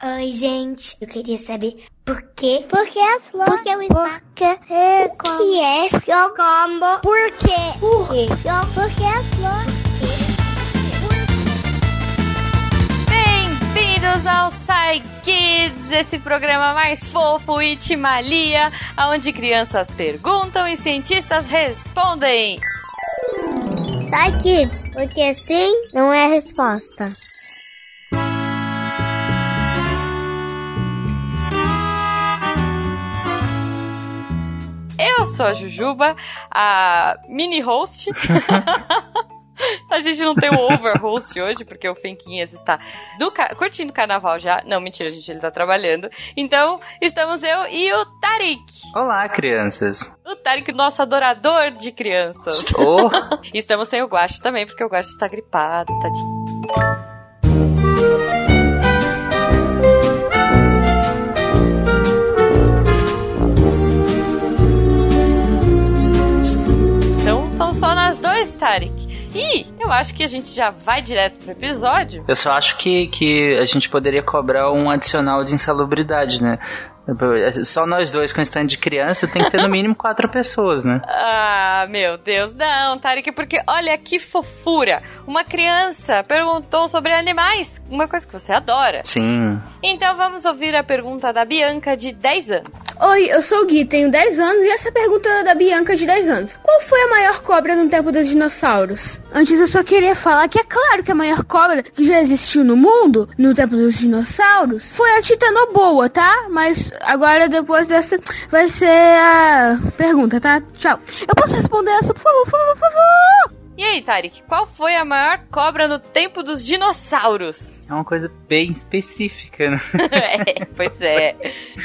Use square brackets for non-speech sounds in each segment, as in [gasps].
Oi, gente. Eu queria saber por quê? Por que as flores? Por que o espaço? Por que é O que é seu combo? Por quê? Por quê? Por que as flores? Bem-vindos ao Psy Kids, esse programa mais fofo e timalia, onde crianças perguntam e cientistas respondem. Sai, kids, porque sim não é resposta. Eu sou a Jujuba, a mini host. [laughs] [laughs] A gente não tem o overhost hoje, porque o Fenquinhas está do ca- curtindo o carnaval já. Não, mentira, gente, ele tá trabalhando. Então, estamos eu e o Tarik. Olá, crianças. O Tarik, nosso adorador de crianças. [laughs] Oh, E estamos sem o Guache também, porque o Guache está gripado, tadinho. Tarik. E eu acho que a gente já vai direto pro episódio. eu só acho que, que a gente poderia cobrar um adicional de insalubridade, né? Só nós dois com stand de criança tem que ter no mínimo quatro pessoas, né? [laughs] Ah, meu Deus, não, Tarek, porque olha que fofura. Uma criança perguntou sobre animais, uma coisa que você adora. Sim. Então vamos ouvir a pergunta da Bianca, de 10 anos. Oi, eu sou o Gui, tenho 10 anos e essa pergunta é da Bianca de 10 anos. Qual foi a maior cobra no tempo dos dinossauros? Antes eu só queria falar que é claro que a maior cobra que já existiu no mundo, no tempo dos dinossauros, foi a Titanoboa, tá? Mas agora depois dessa vai ser a pergunta, tá? Tchau. Eu posso responder essa, por favor, por favor, por favor? E aí, Tarek, qual foi a maior cobra no tempo dos dinossauros? É uma coisa bem específica, né? [laughs] é, pois é.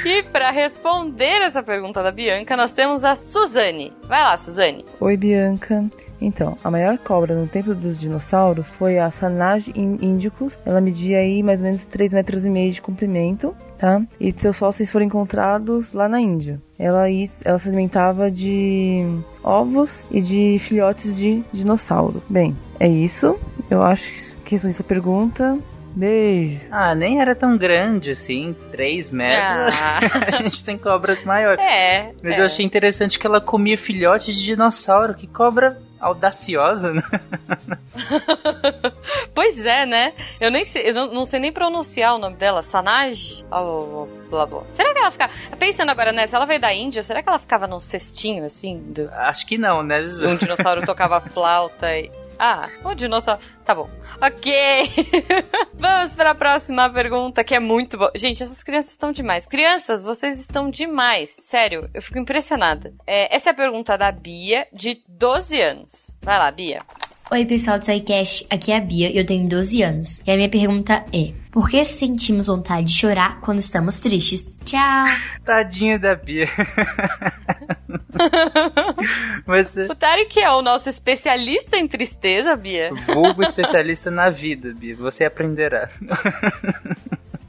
E para responder essa pergunta da Bianca, nós temos a Suzane. Vai lá, Suzane. Oi, Bianca. Então, a maior cobra no tempo dos dinossauros foi a Sanage in- indicus. Ela media aí mais ou menos 3 metros e meio de comprimento, tá? E seus fósseis foram encontrados lá na Índia. Ela, ela se alimentava de ovos e de filhotes de dinossauro. Bem, é isso. Eu acho que respondi sua pergunta. Beijo. Ah, nem era tão grande assim, três metros. Ah. [laughs] a gente tem cobras maiores. É. Mas é. eu achei interessante que ela comia filhote de dinossauro. Que cobra audaciosa, né? [laughs] Pois é, né? Eu nem sei, eu não, não sei nem pronunciar o nome dela, Sanaj? Oh, blá blá. Será que ela ficava. Pensando agora nessa, ela veio da Índia, será que ela ficava num cestinho assim? Do, Acho que não, né? um dinossauro tocava flauta e. Ah, o dinossauro. Tá bom. Ok. [laughs] Vamos para a próxima pergunta, que é muito boa. Gente, essas crianças estão demais. Crianças, vocês estão demais. Sério, eu fico impressionada. É, essa é a pergunta da Bia, de 12 anos. Vai lá, Bia. Oi, pessoal do SciCast. Aqui é a Bia e eu tenho 12 anos. E a minha pergunta é: Por que sentimos vontade de chorar quando estamos tristes? Tchau! [laughs] Tadinha da Bia. [laughs] Mas é O Tarek é o nosso especialista em tristeza, Bia. vulgo especialista na vida, Bia. Você aprenderá. [laughs]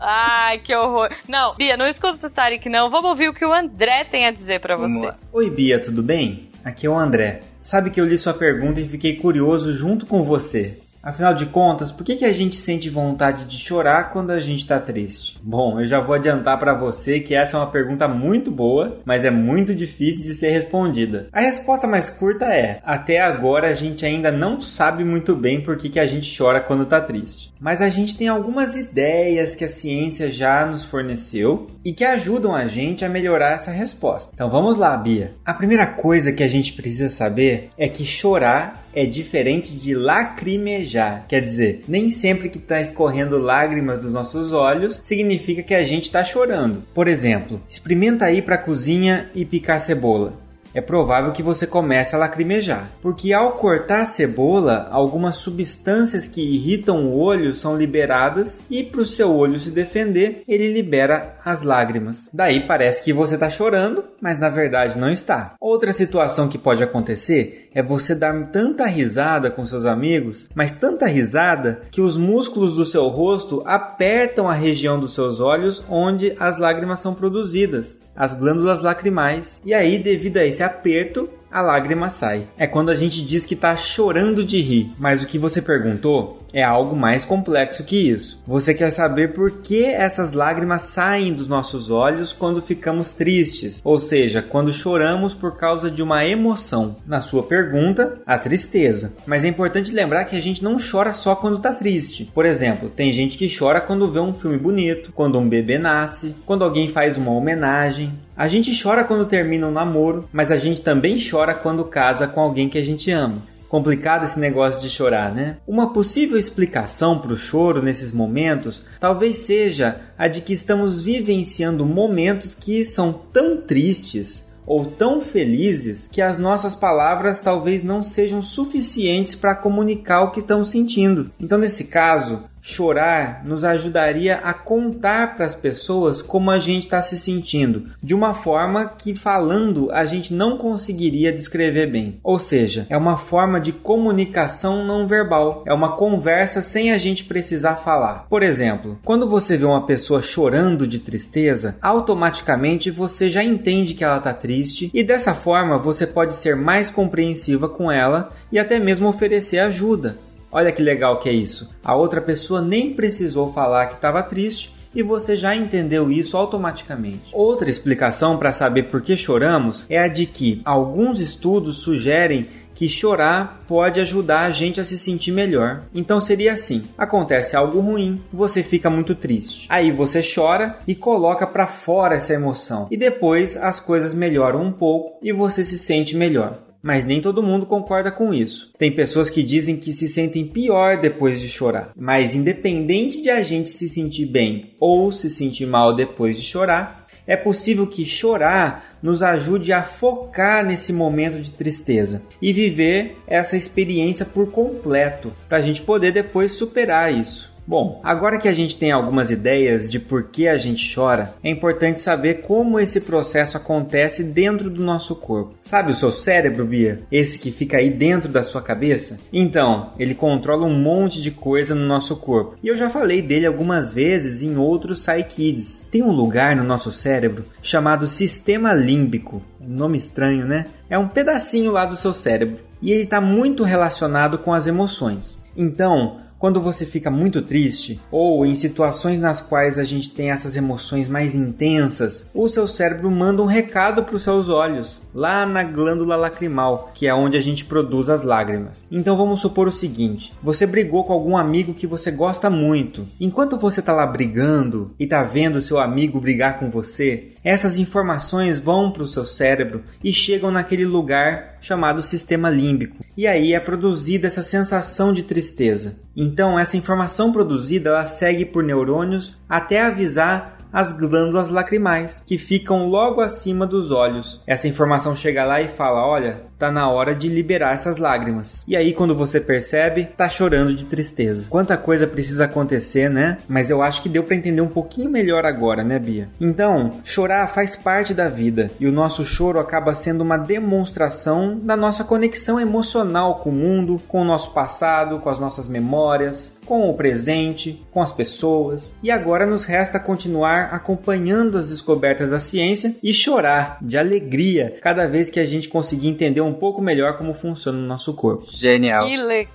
Ai, que horror. Não, Bia, não escuta o Tarek, não. Vamos ouvir o que o André tem a dizer pra Vamos você. Oi Bia, tudo bem? Aqui é o André. Sabe que eu li sua pergunta e fiquei curioso junto com você. Afinal de contas, por que, que a gente sente vontade de chorar quando a gente tá triste? Bom, eu já vou adiantar para você que essa é uma pergunta muito boa, mas é muito difícil de ser respondida. A resposta mais curta é: até agora a gente ainda não sabe muito bem por que, que a gente chora quando tá triste. Mas a gente tem algumas ideias que a ciência já nos forneceu e que ajudam a gente a melhorar essa resposta. Então vamos lá, Bia. A primeira coisa que a gente precisa saber é que chorar é diferente de lacrimejar. Quer dizer, nem sempre que está escorrendo lágrimas dos nossos olhos significa que a gente está chorando. Por exemplo, experimenta ir para a cozinha e picar cebola é provável que você comece a lacrimejar, porque ao cortar a cebola, algumas substâncias que irritam o olho são liberadas e para o seu olho se defender, ele libera as lágrimas. Daí parece que você está chorando, mas na verdade não está. Outra situação que pode acontecer é você dar tanta risada com seus amigos, mas tanta risada que os músculos do seu rosto apertam a região dos seus olhos onde as lágrimas são produzidas as glândulas lacrimais. E aí, devido a esse aperto, a lágrima sai. É quando a gente diz que está chorando de rir. Mas o que você perguntou É algo mais complexo que isso. Você quer saber por que essas lágrimas saem dos nossos olhos quando ficamos tristes, ou seja, quando choramos por causa de uma emoção. Na sua pergunta, a tristeza. Mas é importante lembrar que a gente não chora só quando tá triste. Por exemplo, tem gente que chora quando vê um filme bonito, quando um bebê nasce, quando alguém faz uma homenagem. A gente chora quando termina um namoro, mas a gente também chora quando casa com alguém que a gente ama. Complicado esse negócio de chorar, né? Uma possível explicação para o choro nesses momentos talvez seja a de que estamos vivenciando momentos que são tão tristes ou tão felizes que as nossas palavras talvez não sejam suficientes para comunicar o que estamos sentindo. Então, nesse caso, Chorar nos ajudaria a contar para as pessoas como a gente está se sentindo, de uma forma que falando a gente não conseguiria descrever bem. Ou seja, é uma forma de comunicação não verbal, é uma conversa sem a gente precisar falar. Por exemplo, quando você vê uma pessoa chorando de tristeza, automaticamente você já entende que ela está triste e dessa forma você pode ser mais compreensiva com ela e até mesmo oferecer ajuda. Olha que legal que é isso. A outra pessoa nem precisou falar que estava triste e você já entendeu isso automaticamente. Outra explicação para saber por que choramos é a de que alguns estudos sugerem que chorar pode ajudar a gente a se sentir melhor. Então seria assim: acontece algo ruim, você fica muito triste. Aí você chora e coloca para fora essa emoção. E depois as coisas melhoram um pouco e você se sente melhor mas nem todo mundo concorda com isso. Tem pessoas que dizem que se sentem pior depois de chorar. Mas independente de a gente se sentir bem ou se sentir mal depois de chorar, é possível que chorar nos ajude a focar nesse momento de tristeza e viver essa experiência por completo, para a gente poder depois superar isso. Bom, agora que a gente tem algumas ideias de por que a gente chora, é importante saber como esse processo acontece dentro do nosso corpo. Sabe o seu cérebro, Bia? Esse que fica aí dentro da sua cabeça? Então, ele controla um monte de coisa no nosso corpo. E eu já falei dele algumas vezes em outros Psykids. Tem um lugar no nosso cérebro chamado sistema límbico. Nome estranho, né? É um pedacinho lá do seu cérebro. E ele está muito relacionado com as emoções. Então, quando você fica muito triste ou em situações nas quais a gente tem essas emoções mais intensas, o seu cérebro manda um recado para os seus olhos, lá na glândula lacrimal, que é onde a gente produz as lágrimas. Então vamos supor o seguinte: você brigou com algum amigo que você gosta muito. Enquanto você está lá brigando e está vendo seu amigo brigar com você, essas informações vão para o seu cérebro e chegam naquele lugar chamado sistema límbico. E aí é produzida essa sensação de tristeza. Então, essa informação produzida ela segue por neurônios até avisar as glândulas lacrimais, que ficam logo acima dos olhos. Essa informação chega lá e fala: olha, tá na hora de liberar essas lágrimas. E aí, quando você percebe, tá chorando de tristeza. Quanta coisa precisa acontecer, né? Mas eu acho que deu para entender um pouquinho melhor agora, né, Bia? Então, chorar faz parte da vida e o nosso choro acaba sendo uma demonstração da nossa conexão emocional com o mundo, com o nosso passado, com as nossas memórias, com o presente, com as pessoas. E agora nos resta continuar acompanhando as descobertas da ciência e chorar de alegria cada vez que a gente conseguir entender um pouco melhor como funciona o nosso corpo. Genial. Que legal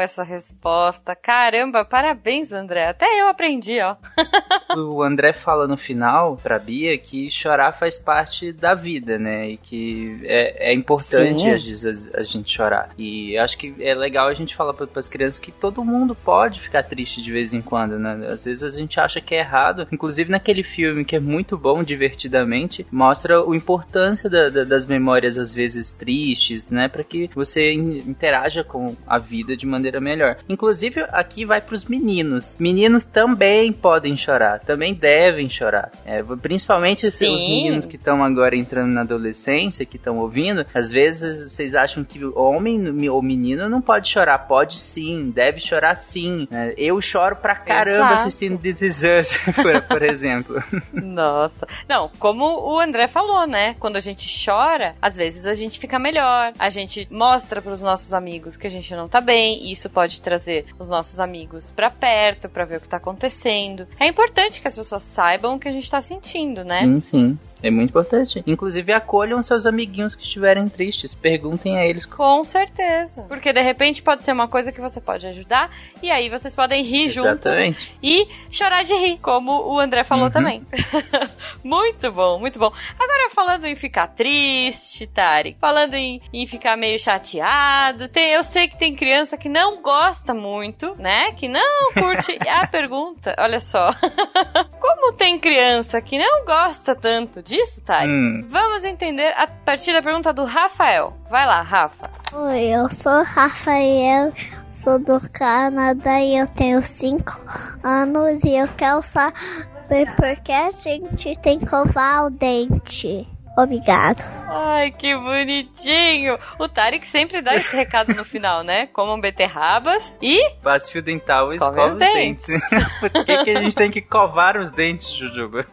essa resposta. Caramba, parabéns, André. Até eu aprendi, ó. [laughs] o André fala no final pra Bia que chorar faz parte da vida, né? E que é, é importante a, a, a, gente chorar. E acho que é legal a gente falar para as crianças que todo mundo pode ficar triste de vez em quando, né? Às vezes a gente acha que é errado. Inclusive naquele filme que é muito bom, divertidamente, mostra a importância da, da, das memórias às vezes tristes, né? Para que você interaja com a vida de maneira melhor. Inclusive aqui vai para os meninos. Meninos também podem chorar, também devem chorar. É, principalmente Sim. os meninos que estão agora entrando na adolescência, que estão ouvindo. Às vezes vocês acham que o homem ou menino não pode chorar. Pode sim, deve chorar sim. É, eu choro pra caramba Exato. assistindo This Is Us, [laughs] por, por exemplo. [laughs] Nossa. Não, como o André falou, né? Quando a gente chora, às vezes a gente fica melhor. A gente mostra para os nossos amigos que a gente não tá bem. E isso pode trazer os nossos amigos para perto para ver o que tá acontecendo. É importante que as pessoas saibam o que a gente tá sentindo, né? Sim, sim. É muito importante. Inclusive, acolham seus amiguinhos que estiverem tristes. Perguntem a eles. Com certeza. Porque de repente pode ser uma coisa que você pode ajudar. E aí vocês podem rir Exatamente. juntos e chorar de rir, como o André falou Uhum. também. [laughs] muito bom, muito bom. Agora, falando em ficar triste, Tari, falando em, em ficar meio chateado, tem, eu sei que tem criança que não gosta muito, né? Que não curte. [laughs] a pergunta, olha só. [laughs] Como tem criança que não gosta tanto disso, Tari? Hum. Vamos entender a partir da pergunta do Rafael. Vai lá, Rafa. Oi, eu sou Rafael, sou do Canadá e eu tenho 5 anos e eu quero saber por que a gente tem que covar o dente. Obrigado. Ai, que bonitinho! O Tarek sempre dá esse recado no final, né? Comam beterrabas e. Passe fio dental e Escove escova os os dentes. dentes. [laughs] Por que, que a gente tem que covar os dentes, Jujuba?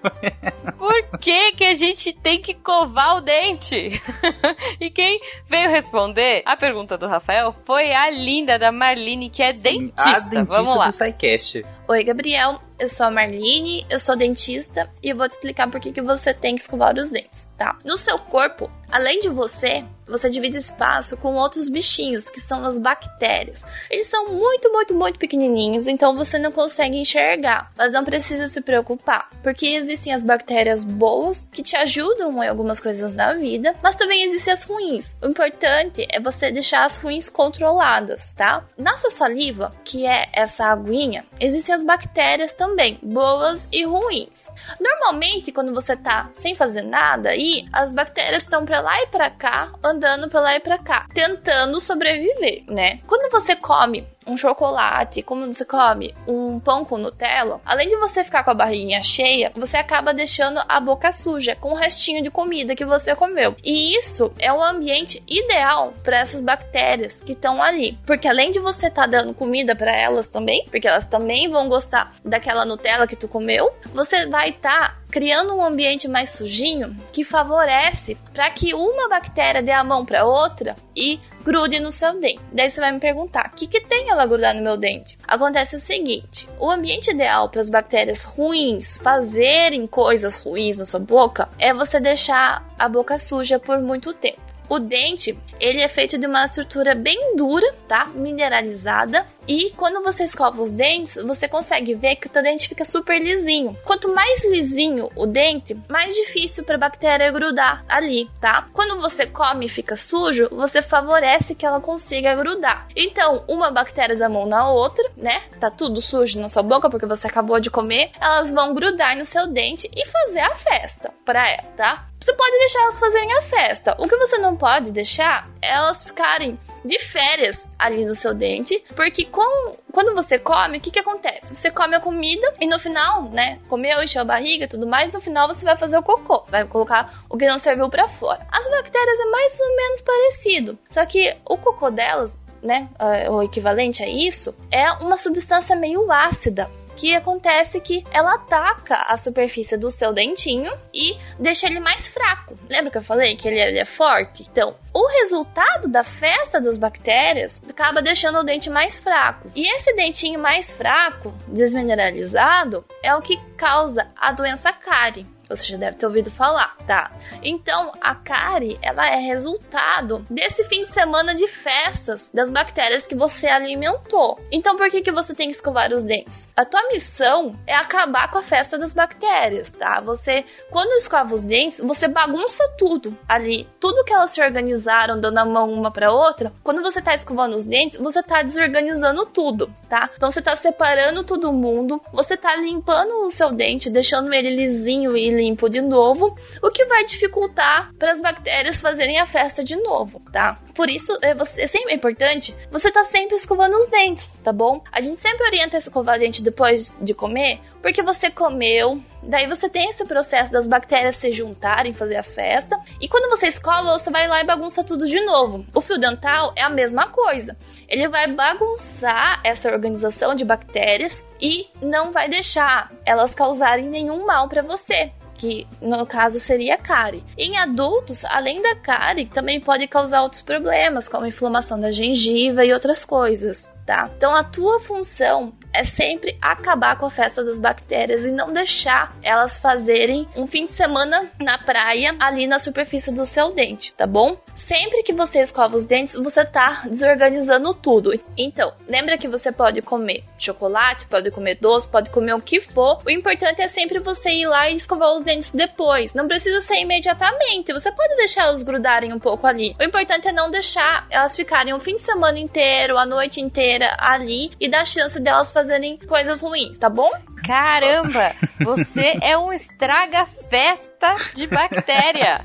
Por que, que a gente tem que covar o dente? [laughs] e quem veio responder a pergunta do Rafael foi a linda da Marlene, que é A dentista. dentista Vamos lá. do SciCast. Oi, Gabriel. Eu sou a Marlene, eu sou dentista e eu vou te explicar por que, que você tem que escovar os dentes, tá? No seu corpo, além de você, você divide espaço com outros bichinhos, que são as bactérias. Eles são muito, muito, muito pequenininhos, então você não consegue enxergar. Mas não precisa se preocupar, porque existem as bactérias boas que te ajudam em algumas coisas na vida, mas também existem as ruins. O importante é você deixar as ruins controladas, tá? Na sua saliva, que é essa aguinha, existem as bactérias também, boas e ruins. Normalmente, quando você tá sem fazer nada aí, as bactérias estão pra lá e pra cá, andando pra lá e pra cá, tentando sobreviver, né? Quando você come um chocolate, como você come um pão com Nutella, além de você ficar com a barriguinha cheia, você acaba deixando a boca suja com o restinho de comida que você comeu. E isso é o ambiente ideal para essas bactérias que estão ali, porque além de você estar dando comida para elas também, porque elas também vão gostar daquela Nutella que tu comeu, você vai estar criando um ambiente mais sujinho que favorece para que uma bactéria dê a mão para outra e grude no seu dente. Daí você vai me perguntar: o que, que tem ela grudar no meu dente? Acontece o seguinte: o ambiente ideal para as bactérias ruins fazerem coisas ruins na sua boca é você deixar a boca suja por muito tempo. O dente, ele é feito de uma estrutura bem dura, tá? Mineralizada. E quando você escova os dentes, você consegue ver que o teu dente fica super lisinho. Quanto mais lisinho o dente, mais difícil para a bactéria grudar ali, tá? Quando você come e fica sujo, você favorece que ela consiga grudar. Então, uma bactéria da mão na outra, né? Tá tudo sujo na sua boca porque você acabou de comer, elas vão grudar no seu dente e fazer a festa para ela, tá? Você pode deixar elas fazerem a festa. O que você não pode deixar é elas ficarem de férias ali no seu dente, porque com, quando você come, o que que acontece? Você come a comida e no final, né, comeu, encheu a barriga e tudo mais, no final você vai fazer o cocô, vai colocar o que não serviu pra fora. As bactérias é mais ou menos parecido, só que o cocô delas, né, é, o equivalente a isso, é uma substância meio ácida que acontece que ela ataca a superfície do seu dentinho e deixa ele mais fraco. Lembra que eu falei que ele, ele é forte? Então, o resultado da festa das bactérias acaba deixando o dente mais fraco. E esse dentinho mais fraco, desmineralizado, é o que causa a doença cárie. Você já deve ter ouvido falar, tá? Então, a cárie, ela é resultado desse fim de semana de festas das bactérias que você alimentou. Então, por que que você tem que escovar os dentes? A tua missão é acabar com a festa das bactérias, tá? Você, quando escova os dentes, você bagunça tudo ali. Tudo que elas se organizaram, dando a mão uma para outra, quando você tá escovando os dentes, você tá desorganizando tudo, tá? Então, você tá separando todo mundo, você tá limpando o seu dente, deixando ele lisinho e limpo de novo, o que vai dificultar para as bactérias fazerem a festa de novo, tá? Por isso, é, você, é sempre importante você tá sempre escovando os dentes, tá bom? A gente sempre orienta a escovar dente depois de comer, porque você comeu, daí você tem esse processo das bactérias se juntarem, fazer a festa, e quando você escova, você vai lá e bagunça tudo de novo. O fio dental é a mesma coisa. Ele vai bagunçar essa organização de bactérias e não vai deixar elas causarem nenhum mal para você que no caso seria a cárie. Em adultos, além da cárie, também pode causar outros problemas, como inflamação da gengiva e outras coisas. tá? Então a tua função é sempre acabar com a festa das bactérias e não deixar elas fazerem um fim de semana na praia ali na superfície do seu dente, tá bom? Sempre que você escova os dentes, você tá desorganizando tudo. Então, lembra que você pode comer chocolate, pode comer doce, pode comer o que for. O importante é sempre você ir lá e escovar os dentes depois. Não precisa ser imediatamente. Você pode deixar elas grudarem um pouco ali. O importante é não deixar elas ficarem o fim de semana inteiro, a noite inteira ali e dar chance delas fazerem coisas ruins, tá bom? Caramba, você é um estraga-festa de bactéria.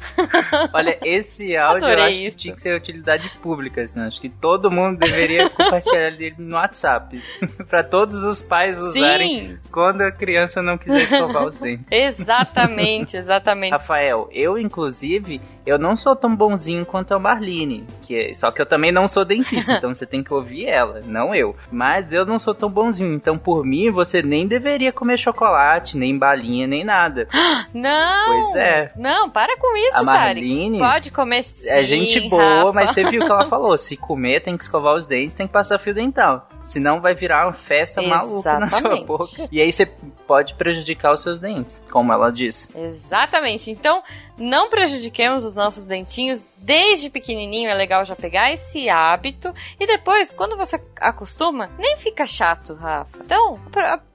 Olha, esse áudio Adorei eu acho isso. que tinha que ser utilidade pública. Assim, acho que todo mundo deveria compartilhar ele no WhatsApp. [laughs] pra todos os pais usarem Sim, quando a criança não quiser escovar os dentes. exatamente, exatamente. Rafael, eu inclusive, eu não sou tão bonzinho quanto a Marlene, que é- só que eu também não sou dentista, [laughs] então você tem que ouvir ela, não eu. Mas eu não sou tão bonzinho, então por mim você nem deveria comer chocolate, nem balinha, nem nada. [gasps] Não! Pois é. Não, para com isso, A Tarek. Marlene Pode comer sim, É gente boa, Rafa. mas você viu o que ela falou, se comer tem que escovar os dentes, tem que passar fio dental. Senão vai virar uma festa maluca na sua Exatamente. boca. E aí você pode prejudicar os seus dentes, como ela disse. Exatamente. Então, não prejudiquemos os nossos dentinhos. Desde pequenininho é legal já pegar esse hábito. E depois, quando você acostuma, nem fica chato, Rafa. Então,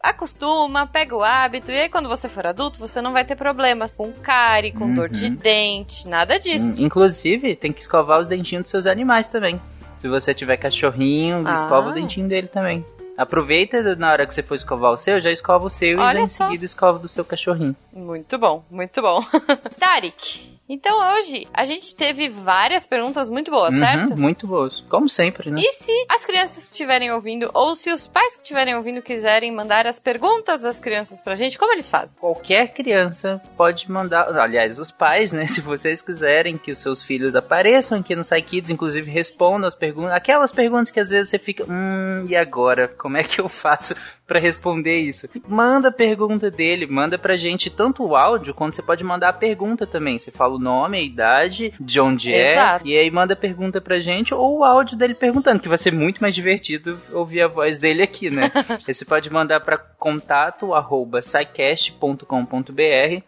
acostuma, pega o hábito. E aí, quando você for adulto, você não vai ter problemas com cárie, com dor de Uhum. dente, nada disso. Inclusive, tem que escovar os dentinhos dos seus animais também. Se você tiver cachorrinho, Ah. escova o dentinho dele também. Aproveita na hora que você for escovar o seu, já escova o seu Olha e já em só. seguida escova do seu cachorrinho. Muito bom, muito bom. [laughs] Tarek, então hoje a gente teve várias perguntas muito boas, Uhum, certo? muito boas. Como sempre, né? E se as crianças estiverem ouvindo, ou se os pais que estiverem ouvindo quiserem mandar as perguntas das crianças pra gente, como eles fazem? Qualquer criança pode mandar, aliás, os pais, né? [laughs] Se vocês quiserem que os seus filhos apareçam aqui no SciKids, inclusive respondam as perguntas, aquelas perguntas que às vezes você fica, hum, e agora? Como é que eu faço [laughs] pra responder isso? Manda a pergunta dele, manda pra gente tanto o áudio, quanto você pode mandar a pergunta também. Você fala o nome, a idade, de onde Exato. é, e aí manda pergunta pra gente, ou o áudio dele perguntando, que vai ser muito mais divertido ouvir a voz dele aqui, né? [laughs] Você pode mandar para contato arroba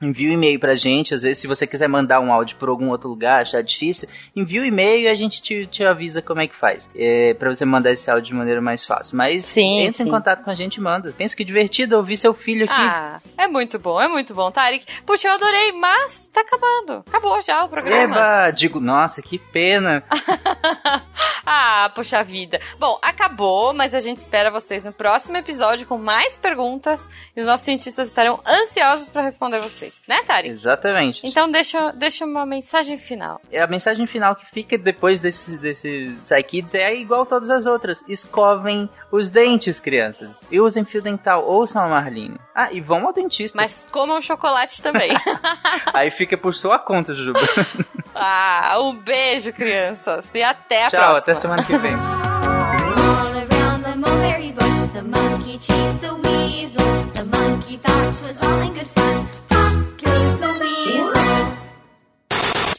envia um e-mail pra gente, às vezes se você quiser mandar um áudio por algum outro lugar, achar difícil, envia o e-mail e a gente te, te avisa como é que faz, é, para você mandar esse áudio de maneira mais fácil. Mas Sim, entra sim. em contato com a gente e manda. Pensa que divertido ouvir seu filho aqui. Ah, é muito bom, é muito bom, Tarek. Puxa, eu adorei, mas tá acabando. Acabou já o programa. Eba, digo, nossa, que pena. [laughs] ah, puxa vida. Bom, acabou, mas a gente espera vocês no próximo episódio com mais perguntas e os nossos cientistas estarão ansiosos pra responder vocês, né, Tarek? Exatamente. Então deixa, deixa uma mensagem final. É a mensagem final que fica depois desse, desse Psykids é igual todas as outras. Escovem os dentes, crianças. E usem fio dental. Ouçam a Marlene. Ah, e vão ao dentista. Mas comam chocolate também. [laughs] Aí fica por sua conta, Juba. [laughs] ah, um beijo, crianças. E até a Tchau, próxima. até semana que vem.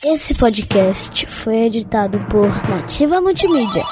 Esse podcast foi editado por Nativa Multimídia.